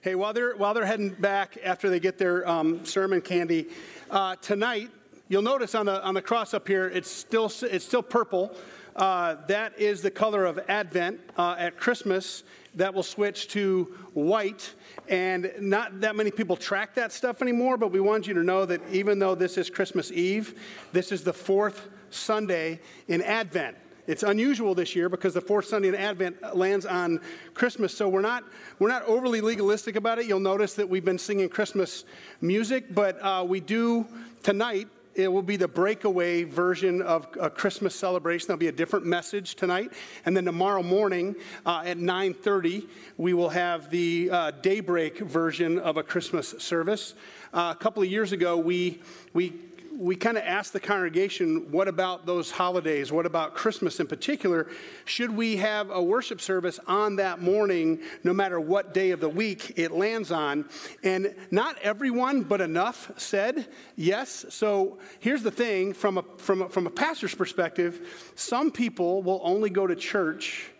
Hey, while they're, while they're heading back after they get their um, sermon candy, uh, tonight, you'll notice on the, on the cross up here, it's still, it's still purple. Uh, that is the color of Advent. Uh, at Christmas, that will switch to white. And not that many people track that stuff anymore, but we want you to know that even though this is Christmas Eve, this is the fourth Sunday in Advent. It's unusual this year because the fourth Sunday in Advent lands on Christmas, so we're not, we're not overly legalistic about it. You'll notice that we've been singing Christmas music, but uh, we do tonight it will be the breakaway version of a Christmas celebration. There'll be a different message tonight, and then tomorrow morning uh, at 9:30 we will have the uh, daybreak version of a Christmas service. Uh, a couple of years ago, we we we kind of asked the congregation, what about those holidays? What about Christmas in particular? Should we have a worship service on that morning, no matter what day of the week it lands on? And not everyone, but enough said yes. So here's the thing from a, from a, from a pastor's perspective, some people will only go to church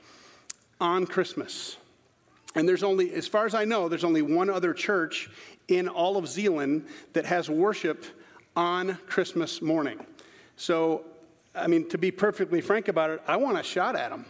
on Christmas. And there's only, as far as I know, there's only one other church in all of Zeeland that has worship on Christmas morning. So, I mean, to be perfectly frank about it, I want a shot at them.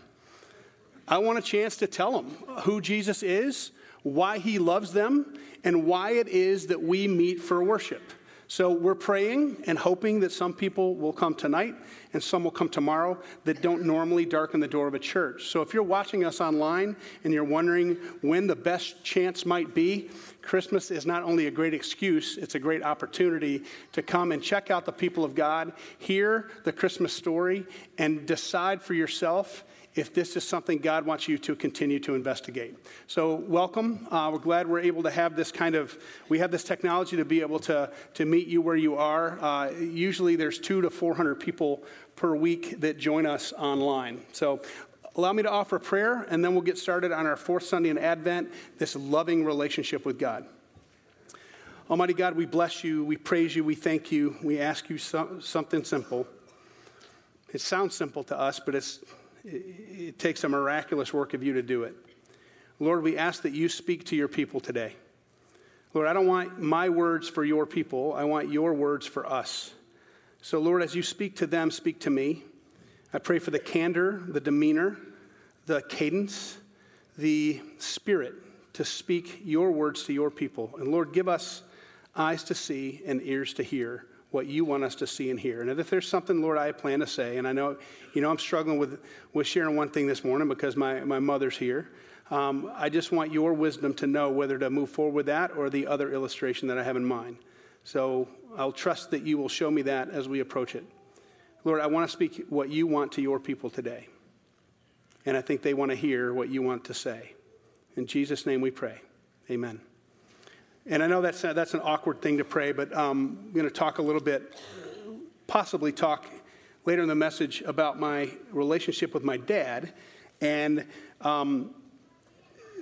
I want a chance to tell them who Jesus is, why he loves them, and why it is that we meet for worship. So we're praying and hoping that some people will come tonight and some will come tomorrow that don't normally darken the door of a church. So if you're watching us online and you're wondering when the best chance might be, Christmas is not only a great excuse, it's a great opportunity to come and check out the people of God, hear the Christmas story, and decide for yourself if this is something God wants you to continue to investigate. So, welcome. Uh, we're glad we're able to have this kind of, we have this technology to be able to, to meet you where you are. Uh, usually there's two to 400 people per week that join us online. So, allow me to offer prayer, and then we'll get started on our fourth Sunday in Advent, this loving relationship with God. Almighty God, we bless you, we praise you, we thank you, we ask you so, something simple. It sounds simple to us, but it's it takes a miraculous work of you to do it. Lord, we ask that you speak to your people today. Lord, I don't want my words for your people, I want your words for us. So, Lord, as you speak to them, speak to me. I pray for the candor, the demeanor, the cadence, the spirit to speak your words to your people. And Lord, give us eyes to see and ears to hear what you want us to see and hear. And if there's something, Lord, I plan to say, and I know, you know, I'm struggling with, with sharing one thing this morning because my, my mother's here. Um, I just want your wisdom to know whether to move forward with that or the other illustration that I have in mind. So I'll trust that you will show me that as we approach it. Lord, I want to speak what you want to your people today. And I think they want to hear what you want to say. In Jesus' name we pray. Amen. And I know that's, a, that's an awkward thing to pray, but um, I'm going to talk a little bit, possibly talk later in the message about my relationship with my dad. And um,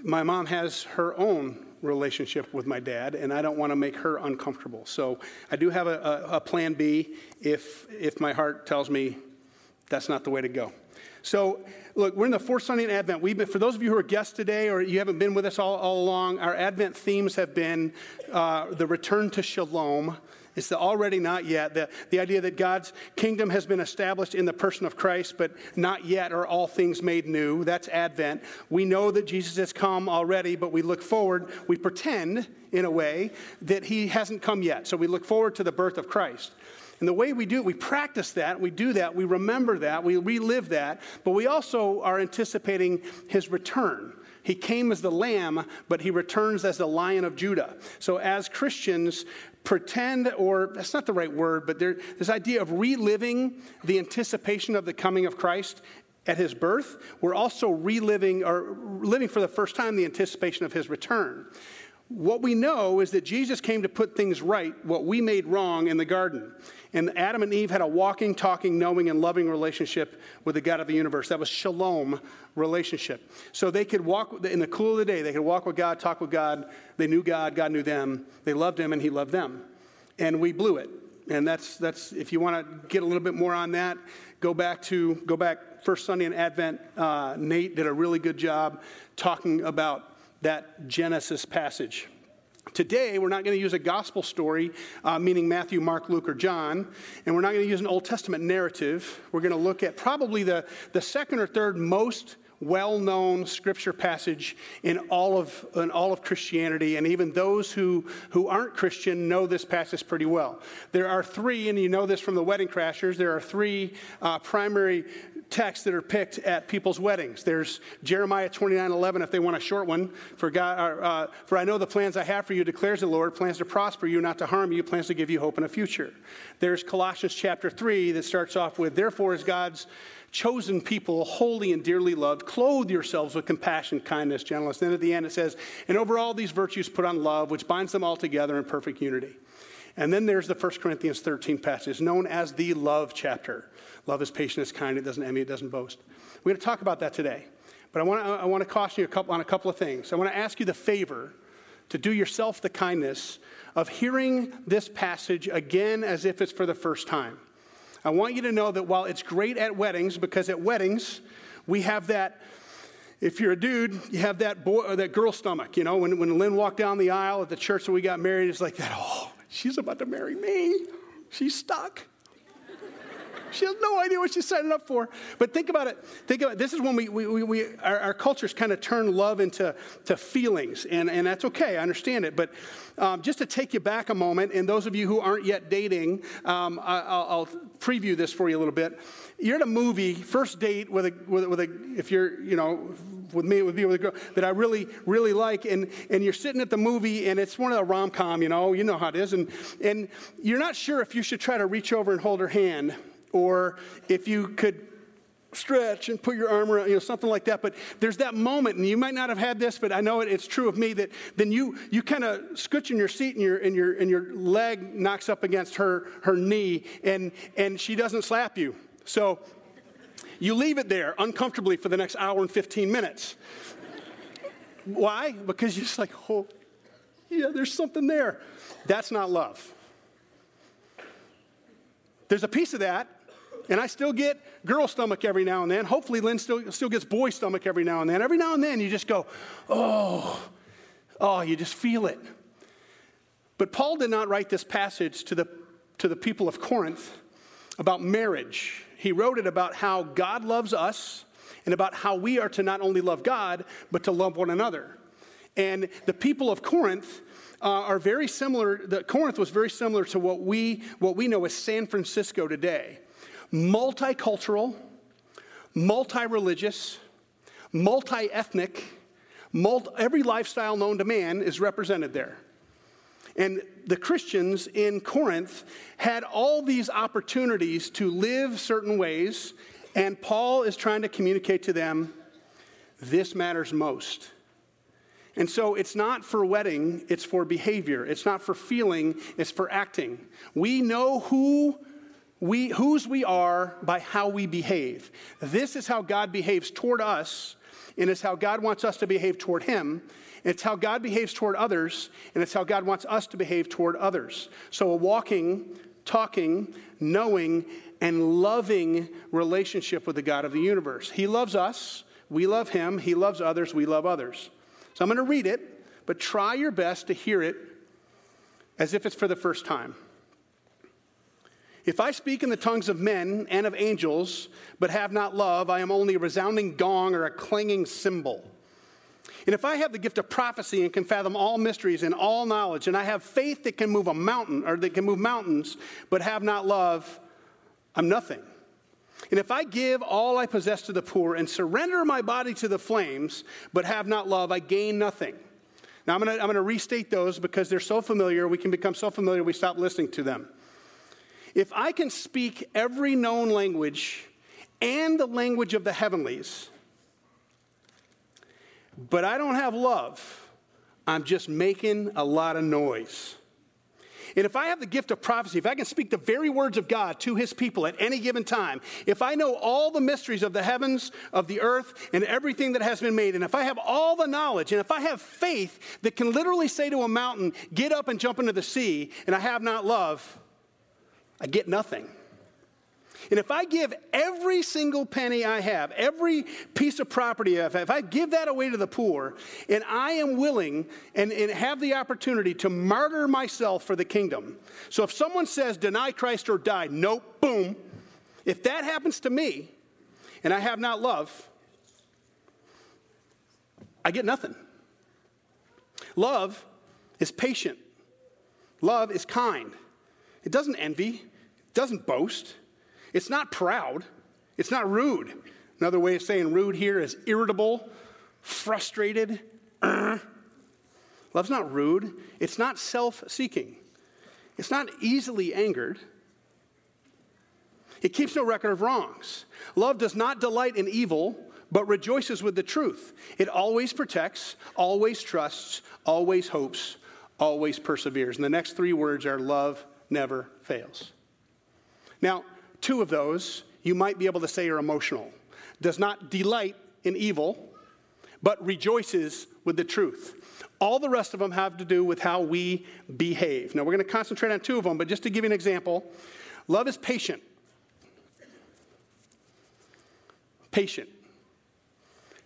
my mom has her own relationship with my dad, and I don't want to make her uncomfortable. So I do have a, a, a plan B if, if my heart tells me that's not the way to go. So, look, we're in the fourth Sunday in Advent. We've been, for those of you who are guests today or you haven't been with us all, all along, our Advent themes have been uh, the return to shalom. It's the already not yet, the, the idea that God's kingdom has been established in the person of Christ, but not yet are all things made new. That's Advent. We know that Jesus has come already, but we look forward, we pretend in a way that he hasn't come yet. So we look forward to the birth of Christ. And the way we do it, we practice that, we do that, we remember that, we relive that, but we also are anticipating his return. He came as the lamb, but he returns as the lion of Judah. So, as Christians, pretend, or that's not the right word, but there, this idea of reliving the anticipation of the coming of Christ at his birth, we're also reliving or living for the first time the anticipation of his return. What we know is that Jesus came to put things right, what we made wrong in the garden. And Adam and Eve had a walking, talking, knowing, and loving relationship with the God of the universe. That was shalom relationship. So they could walk in the cool of the day, they could walk with God, talk with God. They knew God, God knew them. They loved him, and he loved them. And we blew it. And that's, that's if you want to get a little bit more on that, go back to, go back first Sunday in Advent. Uh, Nate did a really good job talking about that Genesis passage. Today, we're not going to use a gospel story, uh, meaning Matthew, Mark, Luke, or John, and we're not going to use an Old Testament narrative. We're going to look at probably the, the second or third most well known scripture passage in all, of, in all of Christianity, and even those who, who aren't Christian know this passage pretty well. There are three, and you know this from the Wedding Crashers, there are three uh, primary texts that are picked at people's weddings. There's Jeremiah 29 11, if they want a short one. For, God, uh, for I know the plans I have for you, declares the Lord plans to prosper you, not to harm you, plans to give you hope in a future. There's Colossians chapter 3 that starts off with, Therefore, is God's chosen people, holy and dearly loved, clothe yourselves with compassion, kindness, gentleness. Then at the end it says, And over all these virtues put on love, which binds them all together in perfect unity. And then there's the 1 Corinthians 13 passage, known as the love chapter. Love is patient, it's kind, it doesn't envy, it doesn't boast. We're going to talk about that today. But I want to, I want to caution you a couple, on a couple of things. I want to ask you the favor to do yourself the kindness of hearing this passage again as if it's for the first time. I want you to know that while it's great at weddings, because at weddings, we have that if you're a dude, you have that boy or that girl stomach. You know, when, when Lynn walked down the aisle at the church that we got married, it's like that, oh, she's about to marry me. She's stuck. She has no idea what she's signing up for. But think about it. Think about it. This is when we, we, we our, our, cultures kind of turn love into to feelings, and, and that's okay. I understand it. But um, just to take you back a moment, and those of you who aren't yet dating, um, I, will preview this for you a little bit. You're at a movie, first date with a, with, with a if you're, you know, with me, it would be with a girl that I really, really like, and, and you're sitting at the movie, and it's one of the rom com, you know, you know how it is, and, and you're not sure if you should try to reach over and hold her hand or if you could stretch and put your arm around, you know, something like that. But there's that moment, and you might not have had this, but I know it, it's true of me that then you you kind of scooch in your seat and your and your and your leg knocks up against her her knee, and and she doesn't slap you. So you leave it there uncomfortably for the next hour and 15 minutes. Why? Because you're just like, oh, yeah, there's something there. That's not love. There's a piece of that, and I still get girl stomach every now and then. Hopefully, Lynn still, still gets boy stomach every now and then. Every now and then, you just go, oh, oh, you just feel it. But Paul did not write this passage to the, to the people of Corinth about marriage. He wrote it about how God loves us and about how we are to not only love God, but to love one another. And the people of Corinth uh, are very similar. The, Corinth was very similar to what we, what we know as San Francisco today multicultural, multi religious, multi ethnic, every lifestyle known to man is represented there. And the Christians in Corinth had all these opportunities to live certain ways, and Paul is trying to communicate to them this matters most. And so it's not for wedding, it's for behavior. It's not for feeling, it's for acting. We know who we whose we are by how we behave. This is how God behaves toward us, and it's how God wants us to behave toward him. It's how God behaves toward others, and it's how God wants us to behave toward others. So a walking, talking, knowing, and loving relationship with the God of the universe. He loves us, we love him, he loves others, we love others. So I'm going to read it, but try your best to hear it as if it's for the first time. If I speak in the tongues of men and of angels, but have not love, I am only a resounding gong or a clanging cymbal. And if I have the gift of prophecy and can fathom all mysteries and all knowledge, and I have faith that can move a mountain or that can move mountains, but have not love, I'm nothing. And if I give all I possess to the poor and surrender my body to the flames, but have not love, I gain nothing. Now, I'm going to restate those because they're so familiar. We can become so familiar we stop listening to them. If I can speak every known language and the language of the heavenlies, but I don't have love, I'm just making a lot of noise. And if I have the gift of prophecy, if I can speak the very words of God to his people at any given time, if I know all the mysteries of the heavens, of the earth, and everything that has been made, and if I have all the knowledge, and if I have faith that can literally say to a mountain, get up and jump into the sea, and I have not love, I get nothing. And if I give every single penny I have, every piece of property I have, if I give that away to the poor, and I am willing and, and have the opportunity to martyr myself for the kingdom. So if someone says, deny Christ or die, nope, boom. If that happens to me and I have not love, I get nothing. Love is patient, love is kind. It doesn't envy, it doesn't boast. It's not proud, it's not rude. Another way of saying rude here is irritable, frustrated. Uh. Love's not rude, it's not self seeking, it's not easily angered. It keeps no record of wrongs. Love does not delight in evil, but rejoices with the truth. It always protects, always trusts, always hopes, always perseveres. And the next three words are love never fails. Now, Two of those you might be able to say are emotional. Does not delight in evil, but rejoices with the truth. All the rest of them have to do with how we behave. Now, we're going to concentrate on two of them, but just to give you an example love is patient. Patient.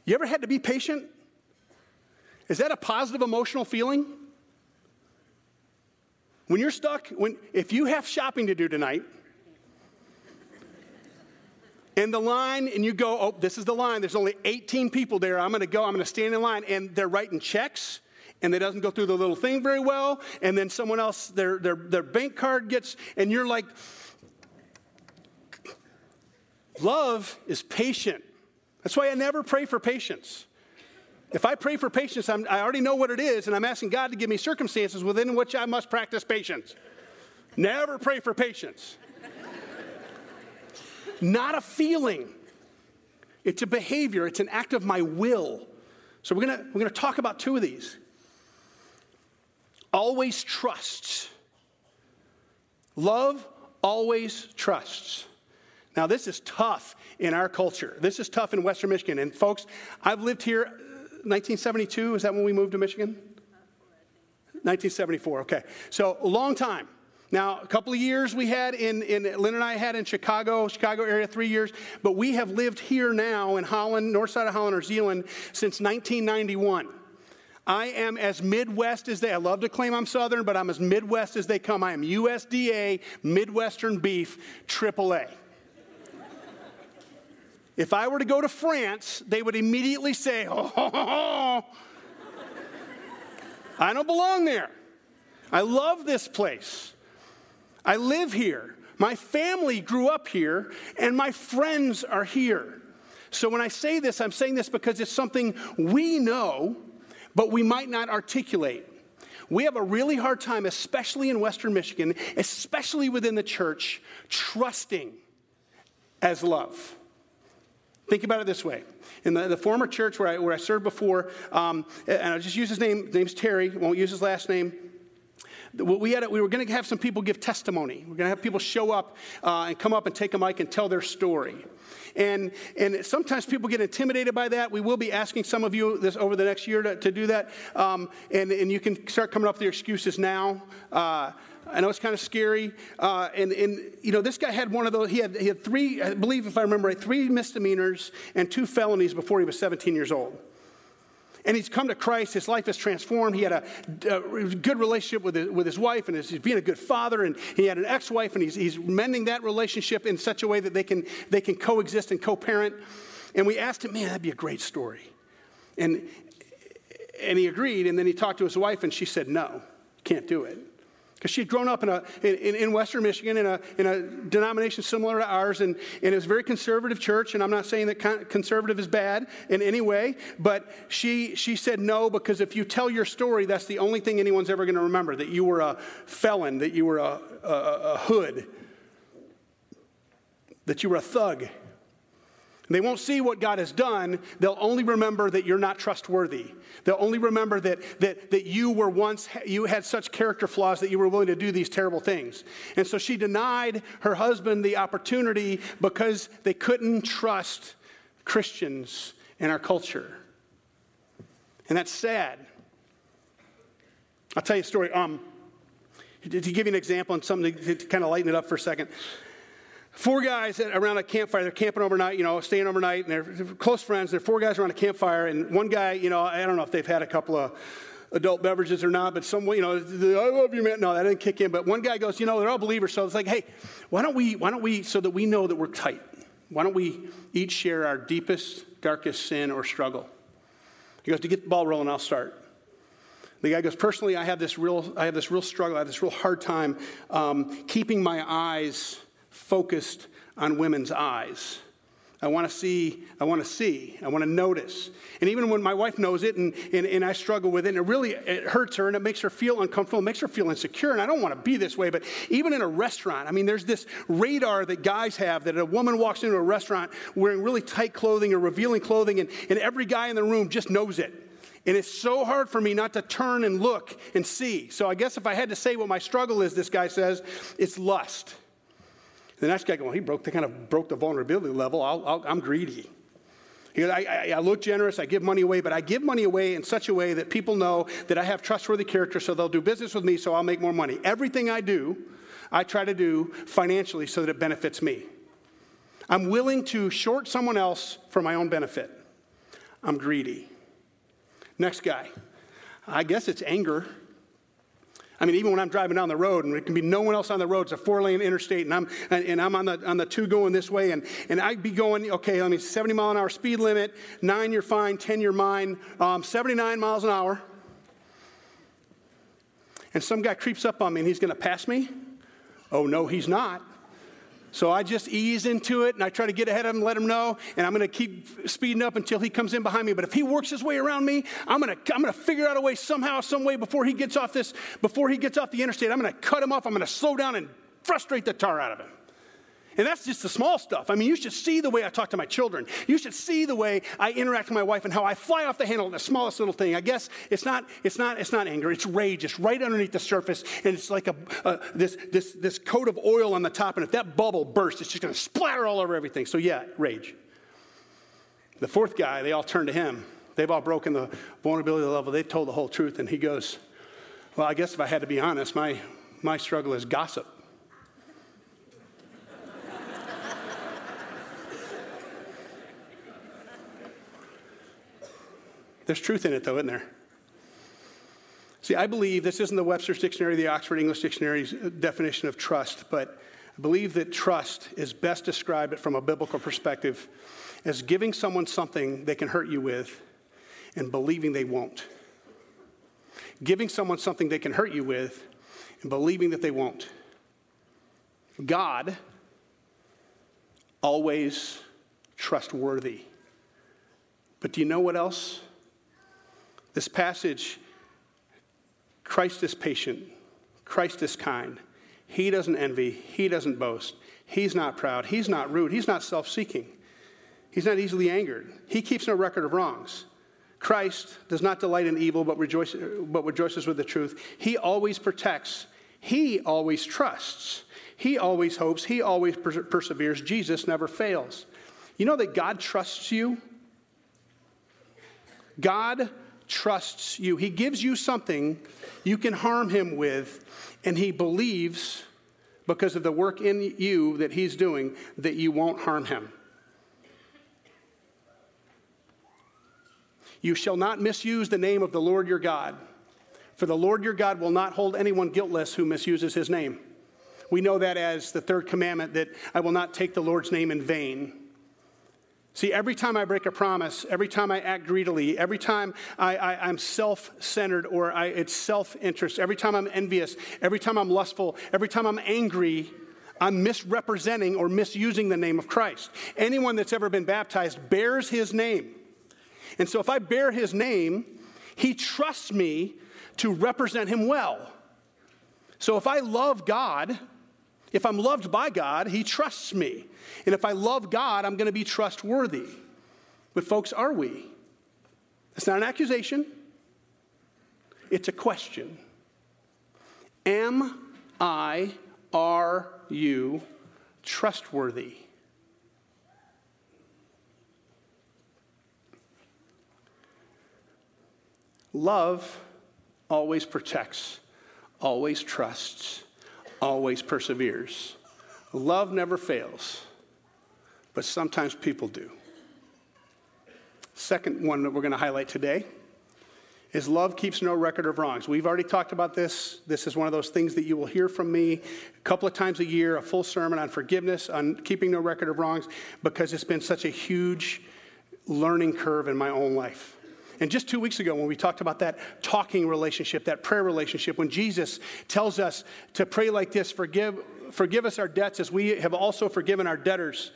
You ever had to be patient? Is that a positive emotional feeling? When you're stuck, when, if you have shopping to do tonight, in the line and you go, oh, this is the line. There's only 18 people there. I'm to go. I'm to stand in line. And they're writing checks and it doesn't go through the little thing very well. And then someone else, their, their, their bank card gets, and you're like, love is patient. That's why I never pray for patience. If I pray for patience, I'm, i already know what it is, and I'm asking God to give me circumstances within which I must practice patience. Never pray for patience not a feeling. It's a behavior, it's an act of my will. So we're gonna, we're gonna talk about two of these. Always trusts. Love always trusts. Now, this is tough in our culture. This is tough in Western Michigan. And folks, I've lived here 1972. Uh, is that when we moved to Michigan? 1974, okay. So, a long time. Now, a couple of years we had in, in Lynn and I had in Chicago, Chicago area, three years, but we have lived here now in Holland, north side of Holland or Zeeland, since 1991. I am as Midwest as they. I love to claim I'm Southern, but I'm as Midwest as they come. I am USDA Midwestern beef AAA. If I were to go to France, they would immediately say, "Oh, I don't belong there. I love this place." I live here. My family grew up here, and my friends are here. So when I say this, I'm saying this because it's something we know, but we might not articulate. We have a really hard time, especially in Western Michigan, especially within the church, trusting as love. Think about it this way. In the, the former church where I, where I served before, um, and I'll just use his name, his name's Terry, won't use his last name we, had, it we were going to have some people give testimony. We're going to have people show up uh, and come up and take a mic and tell their story. And, and sometimes people get intimidated by that. We will be asking some of you this over the next year to, to do that. Um, and, and you can start coming up with your excuses now. Uh, I know it's kind of scary. Uh, and, and, you know, this guy had one of those, he had, he had three, I believe if I remember right, three misdemeanors and two felonies before he was 17 years old. And he's come to Christ. His life is transformed. He had a, a good relationship with his, with his wife, and he's being a good father. And he had an ex wife, and he's, he's mending that relationship in such a way that they can, they can coexist and co parent. And we asked him, man, that'd be a great story. And, and he agreed, and then he talked to his wife, and she said, no, can't do it because she'd grown up in, a, in, in, Western Michigan in a, in a denomination similar to ours, and, and it was a very conservative church. And I'm not saying that conservative is bad in any way, but she, she said no because if you tell your story, that's the only thing anyone's ever going to remember that you were a felon, that you were a, a, a hood, that you were a thug. They won't see what God has done. They'll only remember that you're not trustworthy. They'll only remember that, that, that you were once, you had such character flaws that you were willing to do these terrible things. And so she denied her husband the opportunity because they couldn't trust Christians in our culture. And that's sad. I'll tell you a story. Um, to give you an example and something to, to kind of lighten it up for a second four guys around a campfire. They're camping overnight, you know, staying overnight, and they're close friends. They're four guys around a campfire, and one guy, you know, I don't know if they've had a couple of adult beverages or not, but some, you know, I love you, man. No, that didn't kick in. But one guy goes, you know, they're all believers, so it's like, hey, why don't we, why don't we, so that we know that we're tight, why don't we each share our deepest, darkest sin or struggle? He goes, to get the ball rolling, I'll start. The guy goes, personally, I have this real, I have this real struggle. I have this real hard time um, keeping my eyes focused on women's eyes. I want to see, I want to see, I want to notice. And even when my wife knows it and, and, and, I struggle with it, and it really it hurts her and it makes her feel uncomfortable, makes her feel insecure, and I don't want to be this way, but even in a restaurant, I mean, there's this radar that guys have that a woman walks into a restaurant wearing really tight clothing or revealing clothing, and, and every guy in the room just knows it. And it's so hard for me not to turn and look and see. So I guess if I had to say what my struggle is, this guy says, it's lust. The next guy well, he broke the kind of broke the vulnerability level. i am greedy. He goes, I, I, I, look generous, I give money away, but I give money away in such a way that people know that I have trustworthy character, so they'll do business with me, so I'll make more money. Everything I do, I try to do financially so that it benefits me. I'm willing to short someone else for my own benefit. I'm greedy. Next guy. I guess it's anger. I mean, even when I'm driving down the road and there can be no one else on the road, it's a four lane interstate, and I'm, and I'm on, the, on the two going this way, and, and I'd be going, okay, let me 70 mile an hour speed limit, nine, you're fine, 10, you're mine, um, 79 miles an hour. And some guy creeps up on me and he's going to pass me. Oh, no, he's not. So I just ease into it and I try to get ahead of him, let him know, and I'm going to keep speeding up until he comes in behind me. But if he works his way around me, I'm going to I'm going to figure out a way somehow, some way before he gets off this, before he gets off the interstate. I'm going to cut him off. I'm going to slow down and frustrate the tar out of him. And that's just the small stuff. I mean, you should see the way I talk to my children. You should see the way I interact with my wife and how I fly off the handle at the smallest little thing. I guess it's not, it's not, it's not anger. It's rage. It's right underneath the surface, and it's like a, this, this, this coat of oil on the top. And if that bubble bursts, it's just going to splatter all over everything. So yeah, rage. The fourth guy, they all turn to him. They've all broken the vulnerability level. They've told the whole truth, and he goes, "Well, I guess if I had to be honest, my my struggle is gossip." There's truth in it, though, isn't there? See, I believe this isn't the Webster's Dictionary, the Oxford English Dictionary's uh, definition of trust, but I believe that trust is best described from a biblical perspective as giving someone something they can hurt you with and believing they won't. Giving someone something they can hurt you with and believing that they won't. God, always trustworthy. But do you know what else? This passage, Christ is patient, Christ is kind. He doesn't envy, he doesn't boast, he's not proud, he's not rude, he's not self seeking, he's not easily angered, he keeps no record of wrongs. Christ does not delight in evil, but, but rejoices with the truth. He always protects, he always trusts, he always hopes, he always perseveres. Jesus never fails. You know that God trusts you? God trusts you. He gives you something you can harm him with, and he believes because of the work in you that he's doing that you won't harm him. You shall not misuse the name of the Lord your God, for the Lord your God will not hold anyone guiltless who misuses his name. We know that as the third commandment that I will not take the Lord's name in vain. See, every time I break a promise, every time I act greedily, every time I, am self centered or I, it's self interest, every time I'm envious, every time I'm lustful, every time I'm angry, I'm misrepresenting or misusing the name of Christ. Anyone that's ever been baptized bears his name. And so if I bear his name, he trusts me to represent him well. So if I love God, if I'm loved by God, He trusts me. And if I love God, I'm going to be trustworthy. But, folks, are we? It's not an accusation, it's a question. Am I, are you trustworthy? Love always protects, always trusts always perseveres, Love never fails, but sometimes people do. Second one that we're going to highlight today is love keeps no record of wrongs. We've already talked about this. This is one of those things that you will hear from me a couple of times a year, a full sermon on forgiveness, on keeping no record of wrongs, because it's been such a huge learning curve in my own life. And just two weeks ago, when we talked about that talking relationship, that prayer relationship, when Jesus tells us to pray like this forgive, forgive us our debts as we have also forgiven our debtors.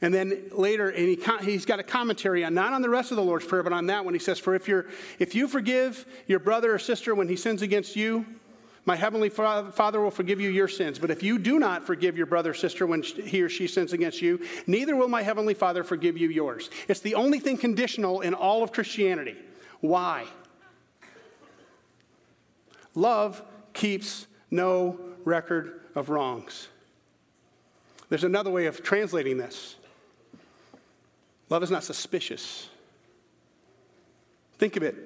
And then later, and he, he's got a commentary on not on the rest of the Lord's Prayer, but on that one. He says, For if, you're, if you forgive your brother or sister when he sins against you, my heavenly Father will forgive you your sins. But if you do not forgive your brother or sister when he or she sins against you, neither will my heavenly Father forgive you yours. It's the only thing conditional in all of Christianity. Why? Love keeps no record of wrongs. There's another way of translating this. Love is not suspicious. Think of it.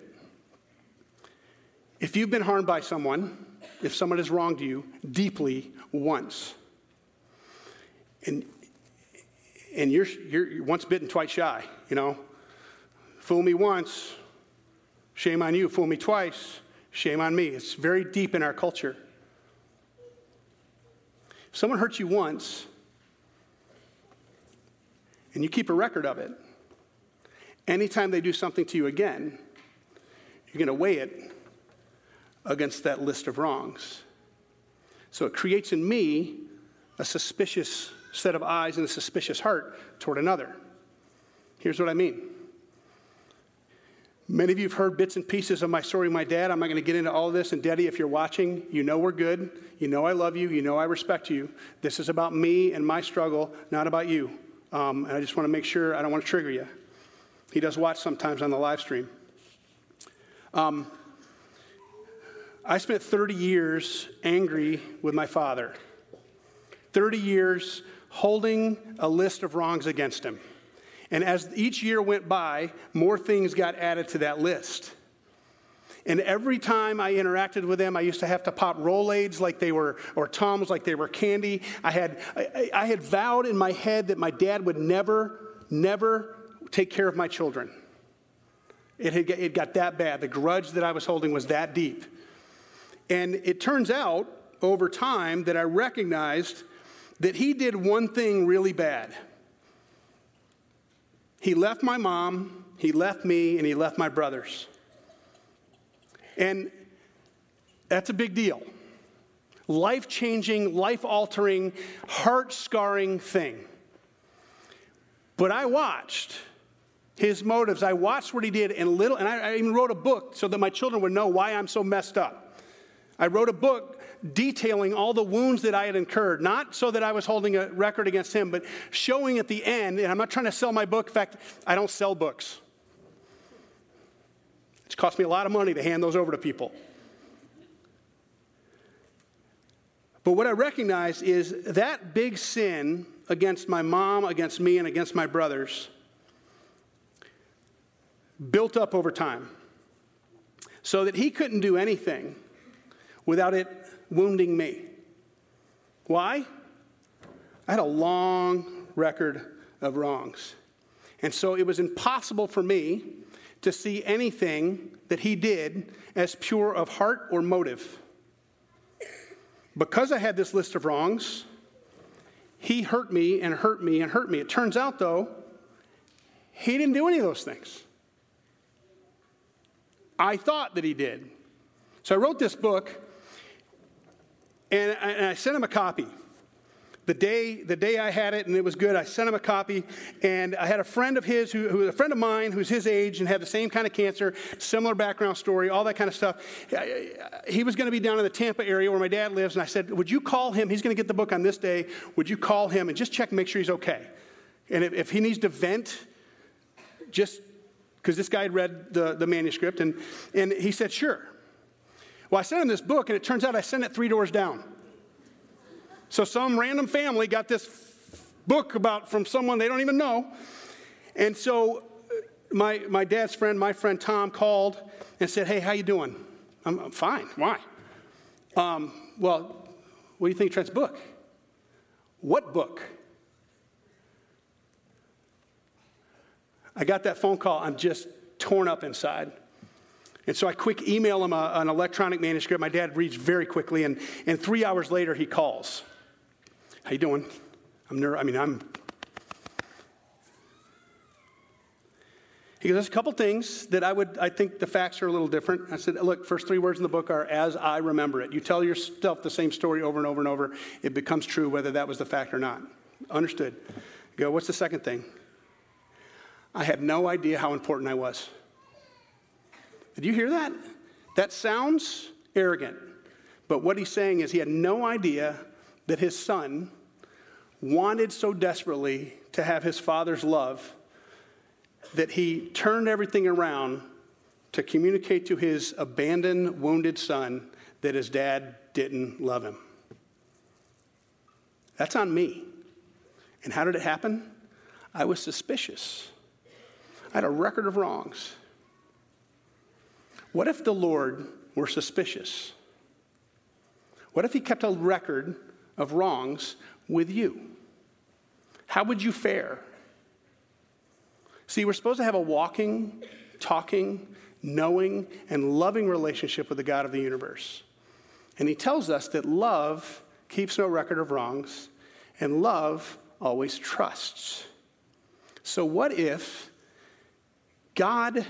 If you've been harmed by someone, if someone has wronged you deeply once, and, and you're, you're once bitten, twice shy, you know, fool me once, shame on you, fool me twice, shame on me. It's very deep in our culture. If someone hurts you once, and you keep a record of it. Anytime they do something to you again, you're going to weigh it against that list of wrongs. So it creates in me a suspicious set of eyes and a suspicious heart toward another. Here's what I mean. Many of you have heard bits and pieces of my story, my dad. I'm not going to get into all this. And, Daddy, if you're watching, you know we're good. You know I love you. You know I respect you. This is about me and my struggle, not about you. Um, and I just want to make sure I don't want to trigger you. He does watch sometimes on the live stream. Um, I spent 30 years angry with my father, 30 years holding a list of wrongs against him. And as each year went by, more things got added to that list. And every time I interacted with them, I used to have to pop Rolaids like they were, or Tums like they were candy. I had, I, I had vowed in my head that my dad would never, never take care of my children. It, had, it got that bad. The grudge that I was holding was that deep. And it turns out over time that I recognized that he did one thing really bad. He left my mom, he left me, and he left my brothers. And that's a big deal. Life changing, life altering, heart scarring thing. But I watched his motives. I watched what he did and little, and I, I even wrote a book so that my children would know why I'm so messed up. I wrote a book detailing all the wounds that I had incurred, not so that I was holding a record against him, but showing at the end, and I'm not trying to sell my book. In fact, I don't sell books. It's cost me a lot of money to hand those over to people. But what I recognize is that big sin against my mom, against me, and against my brothers built up over time so that he couldn't do anything without it wounding me. Why? I had a long record of wrongs. And so it was impossible for me to see anything that he did as pure of heart or motive. Because I had this list of wrongs, he hurt me and hurt me and hurt me. It turns out, though, he didn't do any of those things. I thought that he did. So I wrote this book and I, and I sent him a copy. The day, the day I had it and it was good, I sent him a copy. And I had a friend of his, who, who was a friend of mine, who's his age and had the same kind of cancer, similar background story, all that kind of stuff. He was going to be down in the Tampa area where my dad lives. And I said, Would you call him? He's going to get the book on this day. Would you call him and just check and make sure he's okay? And if, if he needs to vent, just because this guy had read the, the manuscript. And, and he said, Sure. Well, I sent him this book, and it turns out I sent it three doors down. So some random family got this book about from someone they don't even know. And so uh, my, my dad's friend, my friend Tom, called and said, Hey, how you doing? I'm, I'm fine. Why? Um, well, what do you think of Trent's book? What book? I got that phone call. I'm just torn up inside. And so I quick email him a, an electronic manuscript. My dad reads very quickly, and, and three hours later he calls. How you doing? I'm ner- I mean, I'm. He goes, there's a couple things that I would, I think the facts are a little different. I said, look, first three words in the book are as I remember it. You tell yourself the same story over and over and over, it becomes true whether that was the fact or not. Understood. I go, what's the second thing? I had no idea how important I was. Did you hear that? That sounds arrogant. But what he's saying is he had no idea that his son wanted so desperately to have his father's love that he turned everything around to communicate to his abandoned, wounded son that his dad didn't love him. That's on me. And how did it happen? I was suspicious. I had a record of wrongs. What if the Lord were suspicious? What if he kept a record of wrongs with you? How would you fare? See, we're supposed to have a walking, talking, knowing, and loving relationship with the God of the universe. And he tells us that love keeps no record of wrongs, and love always trusts. So, what if God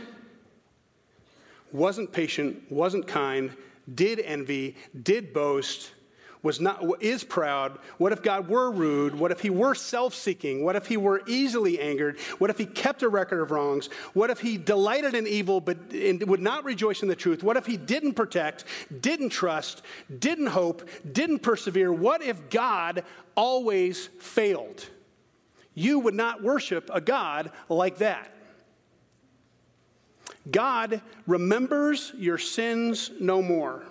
wasn't patient, wasn't kind, did envy, did boast, was not is proud. What if god were rude? What if he were self-seeking? What if he were easily angered? What if he kept a record of wrongs? What if he delighted in evil but would not rejoice in the truth? What if he didn't protect didn't trust didn't hope didn't persevere? What if god always failed? You would not worship a god like that God remembers your sins no more.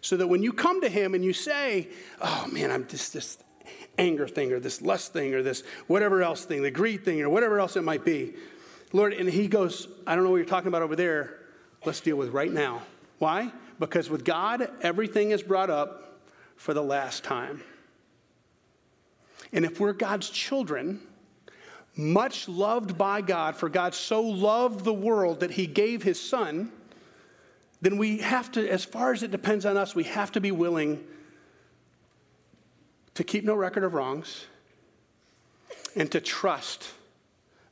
So that when you come to Him and you say, Oh man, I'm just this anger thing or this lust thing or this whatever else thing, the greed thing or whatever else it might be, Lord, and He goes, I don't know what you're talking about over there. Let's deal with right now. Why? Because with God, everything is brought up for the last time. And if we're God's children, much loved by God, for God so loved the world that he gave his son, then we have to, as far as it depends on us, we have to be willing to keep no record of wrongs and to trust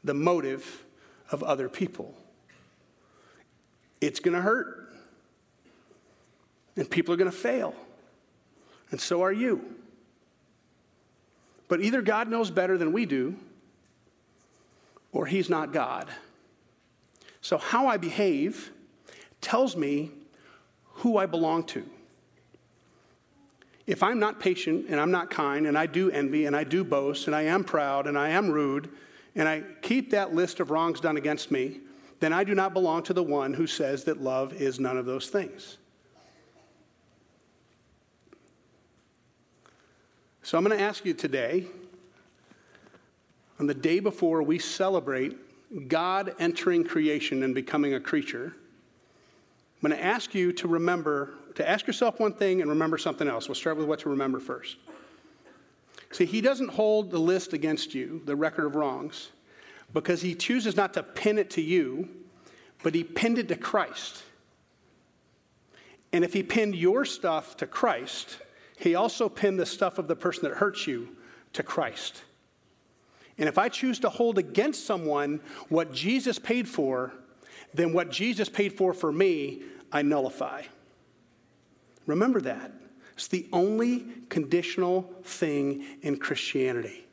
the motive of other people. It's going to hurt, and people are going to fail, and so are you. But either God knows better than we do or he's not God. So, how I behave tells me who I belong to. If I'm not patient and I'm not kind and I do envy and I do boast and I am proud and I am rude and I keep that list of wrongs done against me, then I do not belong to the one who says that love is none of those things. So I'm going to ask you today on the day before we celebrate God entering creation and becoming a creature, I'm going to ask you to remember, to ask yourself one thing and remember something else. We'll start with what to remember first. See, he doesn't hold the list against you, the record of wrongs, because he chooses not to pin it to you, but he pinned it to Christ. And if he pinned your stuff to Christ, he also pinned the stuff of the person that hurts you to Christ. And if I choose to hold against someone what Jesus paid for, then what Jesus paid for for me, I nullify. Remember that. It's the only conditional thing in Christianity.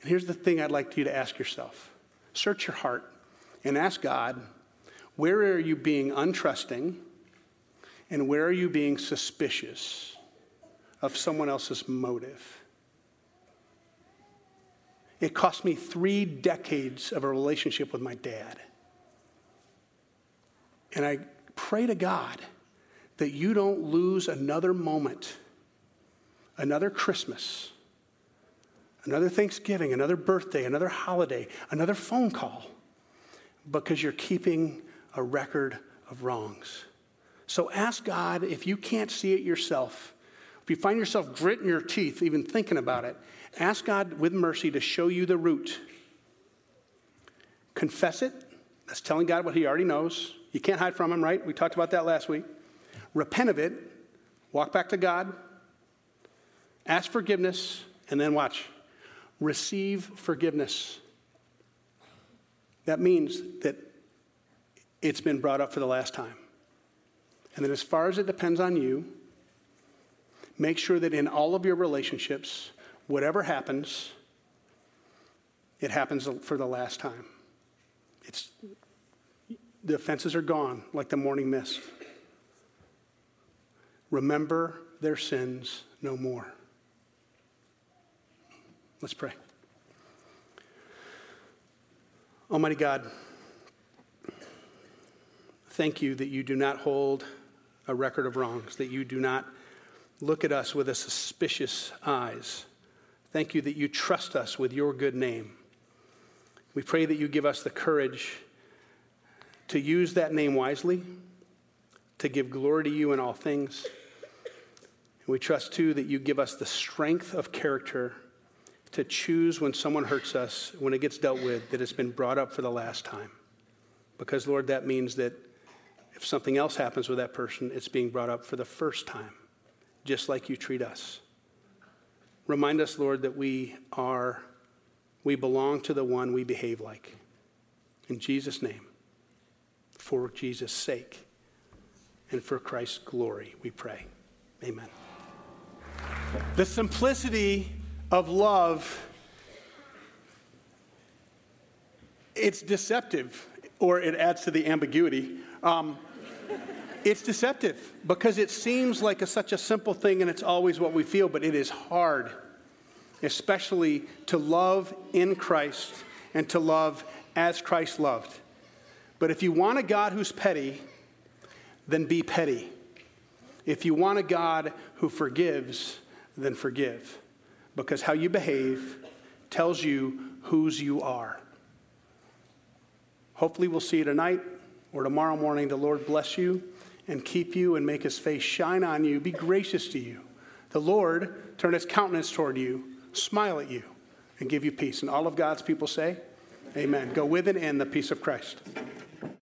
And here's the thing I'd like you to ask yourself search your heart and ask God, where are you being untrusting and where are you being suspicious of someone else's motive? It cost me three decades of a relationship with my dad. And I pray to God that you don't lose another moment, another Christmas, another Thanksgiving, another birthday, another holiday, another phone call, because you're keeping a record of wrongs. So ask God if you can't see it yourself if you find yourself gritting your teeth even thinking about it, ask God with mercy to show you the root. Confess it. That's telling God what He already knows. You can't hide from Him, right? We talked about that last week. Repent of it. Walk back to God. Ask forgiveness. And then watch. Receive forgiveness. That means that it's been brought up for the last time. And then, as far as it depends on you, make sure that in all of your relationships, whatever happens, it happens for the last time. It's, the offenses are gone like the morning mist. Remember their sins no more. Let's pray. Almighty God, thank you that you do not hold a record of wrongs, that you do not look at us with a suspicious eyes. Thank you that you trust us with your good name. We pray that you give us the courage to use that name wisely, to give glory to you in all things. And we trust too that you give us the strength of character to choose when someone hurts us, when it gets dealt with, that it's been brought up for the last time. Because, Lord, that means that if something else happens with that person, it's being brought up for the first time, just like you treat us. Remind us, Lord, that we are, we belong to the one we behave like. In Jesus' name, for Jesus' sake, and for Christ's glory, we pray. Amen. The simplicity of love, it's deceptive, or it adds to the ambiguity. Um, it's deceptive because it seems like a, such a simple thing and it's always what we feel, but it is hard, especially to love in Christ and to love as Christ loved. But if you want a God who's petty, then be petty. If you want a God who forgives, then forgive because how you behave tells you whose you are. Hopefully, we'll see you tonight or tomorrow morning. The Lord bless you and keep you and make his face shine on you, be gracious to you. The Lord turn his countenance toward you, smile at you, and give you peace. And all of God's people say, Amen. Go with and in the peace of Christ.